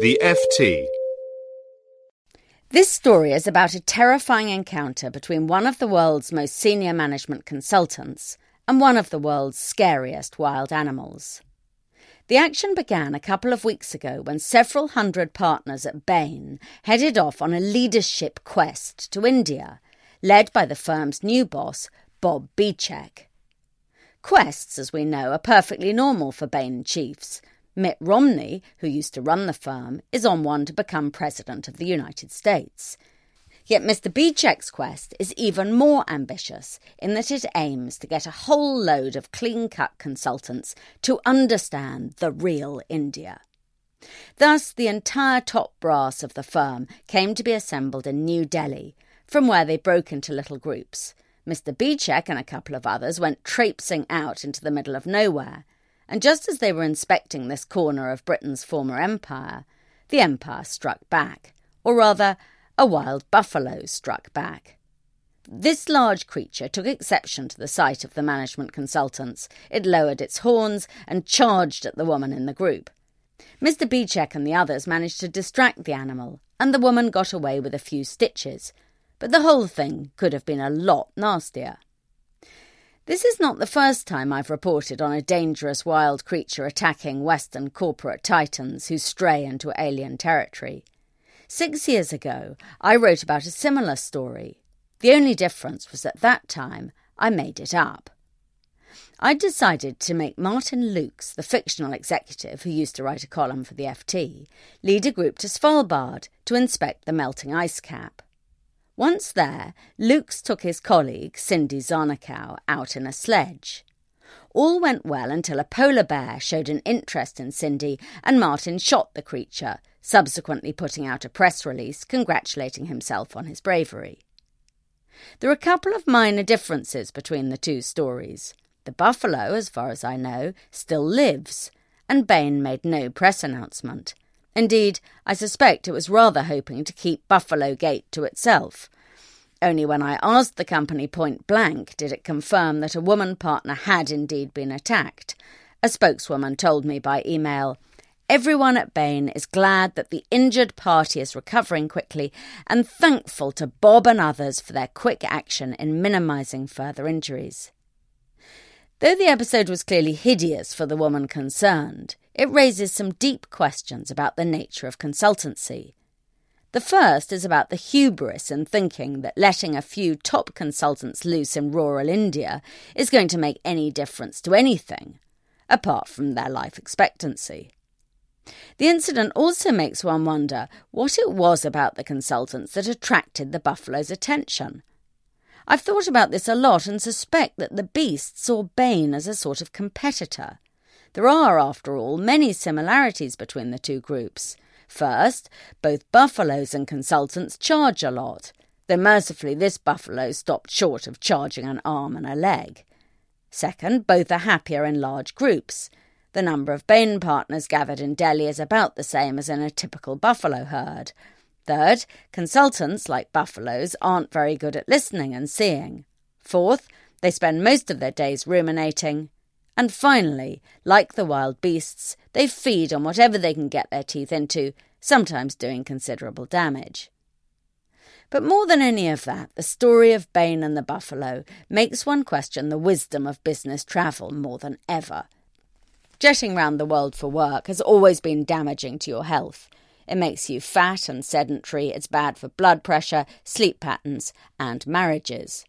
The FT. This story is about a terrifying encounter between one of the world's most senior management consultants and one of the world's scariest wild animals. The action began a couple of weeks ago when several hundred partners at Bain headed off on a leadership quest to India, led by the firm's new boss, Bob Bechek. Quests, as we know, are perfectly normal for Bain chiefs. Mitt Romney, who used to run the firm, is on one to become President of the United States. Yet Mr. Bechek's quest is even more ambitious in that it aims to get a whole load of clean cut consultants to understand the real India. Thus, the entire top brass of the firm came to be assembled in New Delhi, from where they broke into little groups. Mr. Bechek and a couple of others went traipsing out into the middle of nowhere, and just as they were inspecting this corner of Britain's former empire, the empire struck back, or rather, a wild buffalo struck back. This large creature took exception to the sight of the management consultants. It lowered its horns and charged at the woman in the group. Mr. Bechek and the others managed to distract the animal, and the woman got away with a few stitches, but the whole thing could have been a lot nastier. This is not the first time I've reported on a dangerous wild creature attacking Western corporate titans who stray into alien territory. Six years ago, I wrote about a similar story. The only difference was that that time I made it up. I decided to make Martin Lukes, the fictional executive who used to write a column for the FT, lead a group to Svalbard to inspect the melting ice cap. Once there, Lukes took his colleague, Cindy Zarnakow, out in a sledge. All went well until a polar bear showed an interest in Cindy and Martin shot the creature, subsequently putting out a press release congratulating himself on his bravery. There are a couple of minor differences between the two stories. The buffalo, as far as I know, still lives, and Bain made no press announcement. Indeed, I suspect it was rather hoping to keep Buffalo Gate to itself. Only when I asked the company point blank did it confirm that a woman partner had indeed been attacked. A spokeswoman told me by email Everyone at Bain is glad that the injured party is recovering quickly and thankful to Bob and others for their quick action in minimising further injuries. Though the episode was clearly hideous for the woman concerned, it raises some deep questions about the nature of consultancy. The first is about the hubris in thinking that letting a few top consultants loose in rural India is going to make any difference to anything, apart from their life expectancy. The incident also makes one wonder what it was about the consultants that attracted the buffalo's attention. I've thought about this a lot and suspect that the beast saw Bain as a sort of competitor. There are, after all, many similarities between the two groups. First, both buffaloes and consultants charge a lot, though mercifully this buffalo stopped short of charging an arm and a leg. Second, both are happier in large groups. The number of Bain partners gathered in Delhi is about the same as in a typical buffalo herd. Third, consultants, like buffaloes, aren't very good at listening and seeing. Fourth, they spend most of their days ruminating. And finally, like the wild beasts, they feed on whatever they can get their teeth into, sometimes doing considerable damage. But more than any of that, the story of Bain and the buffalo makes one question the wisdom of business travel more than ever. Jetting round the world for work has always been damaging to your health. It makes you fat and sedentary, it's bad for blood pressure, sleep patterns, and marriages.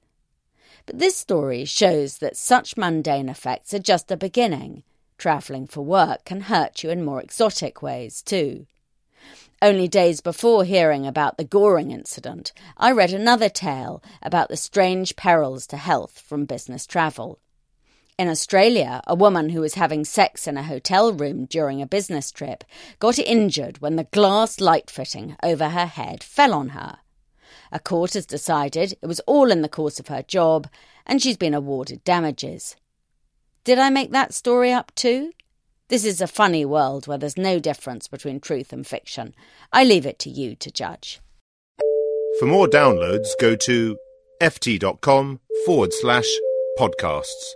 But this story shows that such mundane effects are just a beginning. Travelling for work can hurt you in more exotic ways, too. Only days before hearing about the Goring incident, I read another tale about the strange perils to health from business travel. In Australia, a woman who was having sex in a hotel room during a business trip got injured when the glass light fitting over her head fell on her. A court has decided it was all in the course of her job and she's been awarded damages. Did I make that story up too? This is a funny world where there's no difference between truth and fiction. I leave it to you to judge. For more downloads, go to ft.com forward slash podcasts.